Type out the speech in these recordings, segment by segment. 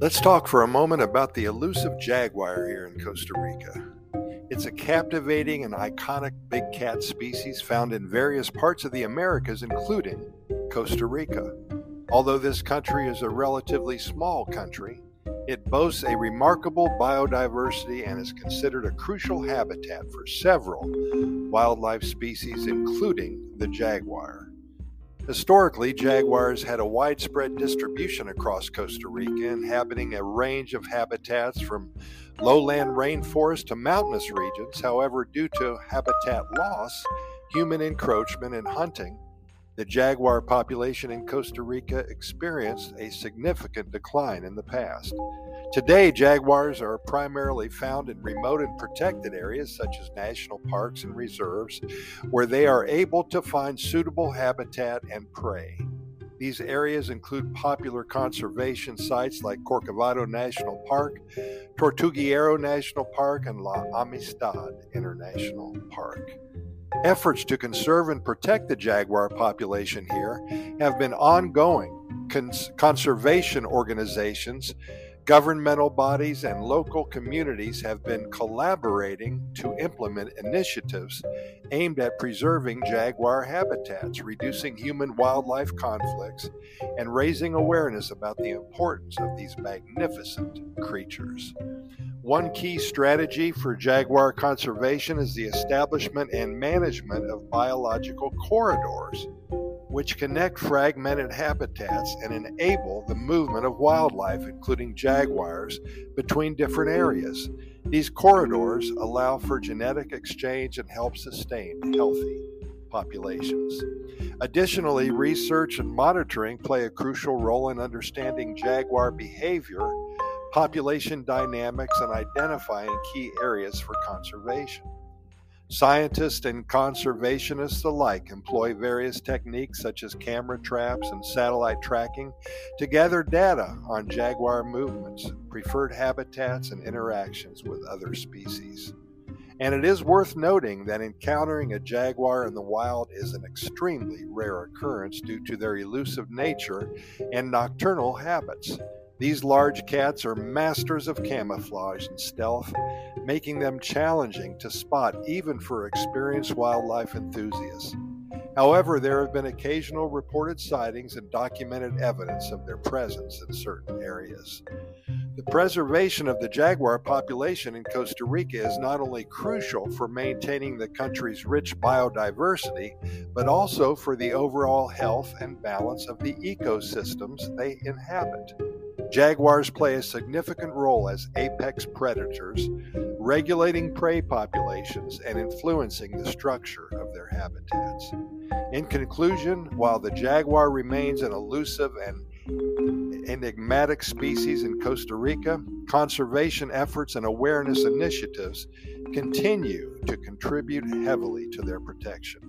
Let's talk for a moment about the elusive jaguar here in Costa Rica. It's a captivating and iconic big cat species found in various parts of the Americas, including Costa Rica. Although this country is a relatively small country, it boasts a remarkable biodiversity and is considered a crucial habitat for several wildlife species, including the jaguar. Historically, jaguars had a widespread distribution across Costa Rica, inhabiting a range of habitats from lowland rainforest to mountainous regions. However, due to habitat loss, human encroachment, and hunting, the jaguar population in Costa Rica experienced a significant decline in the past. Today, jaguars are primarily found in remote and protected areas such as national parks and reserves, where they are able to find suitable habitat and prey. These areas include popular conservation sites like Corcovado National Park, Tortuguero National Park, and La Amistad International Park. Efforts to conserve and protect the jaguar population here have been ongoing. Cons- conservation organizations, governmental bodies, and local communities have been collaborating to implement initiatives aimed at preserving jaguar habitats, reducing human wildlife conflicts, and raising awareness about the importance of these magnificent creatures. One key strategy for jaguar conservation is the establishment and management of biological corridors, which connect fragmented habitats and enable the movement of wildlife, including jaguars, between different areas. These corridors allow for genetic exchange and help sustain healthy populations. Additionally, research and monitoring play a crucial role in understanding jaguar behavior population dynamics, and identifying key areas for conservation. Scientists and conservationists alike employ various techniques such as camera traps and satellite tracking to gather data on jaguar movements, preferred habitats, and interactions with other species. And it is worth noting that encountering a jaguar in the wild is an extremely rare occurrence due to their elusive nature and nocturnal habits. These large cats are masters of camouflage and stealth, making them challenging to spot even for experienced wildlife enthusiasts. However, there have been occasional reported sightings and documented evidence of their presence in certain areas. The preservation of the jaguar population in Costa Rica is not only crucial for maintaining the country's rich biodiversity, but also for the overall health and balance of the ecosystems they inhabit. Jaguars play a significant role as apex predators, regulating prey populations and influencing the structure of their habitats. In conclusion, while the jaguar remains an elusive and enigmatic species in Costa Rica, conservation efforts and awareness initiatives continue to contribute heavily to their protection.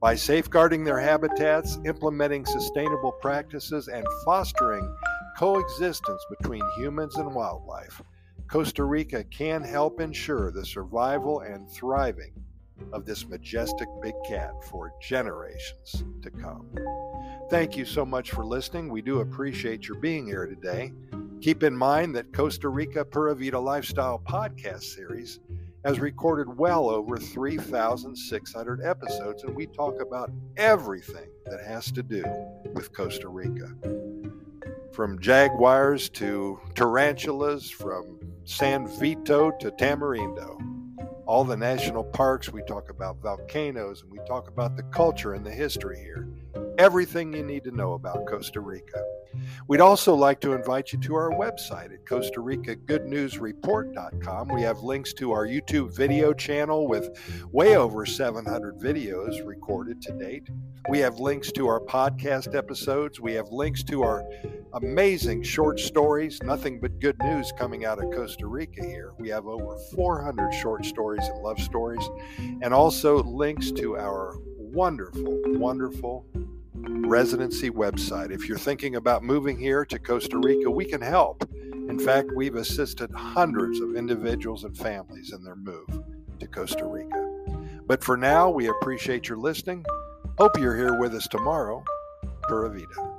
By safeguarding their habitats, implementing sustainable practices, and fostering coexistence between humans and wildlife, Costa Rica can help ensure the survival and thriving of this majestic big cat for generations to come. Thank you so much for listening. We do appreciate your being here today. Keep in mind that Costa Rica Pura Vida Lifestyle podcast series has recorded well over 3,600 episodes, and we talk about everything that has to do with Costa Rica from jaguars to tarantulas, from San Vito to Tamarindo. All the national parks, we talk about volcanoes and we talk about the culture and the history here. Everything you need to know about Costa Rica. We'd also like to invite you to our website at Costa Rica Good News Report.com. We have links to our YouTube video channel with way over 700 videos recorded to date. We have links to our podcast episodes. We have links to our amazing short stories, nothing but good news coming out of Costa Rica here. We have over 400 short stories and love stories, and also links to our wonderful, wonderful residency website. If you're thinking about moving here to Costa Rica, we can help. In fact, we've assisted hundreds of individuals and families in their move to Costa Rica. But for now, we appreciate your listening. Hope you're here with us tomorrow. Pura Vida.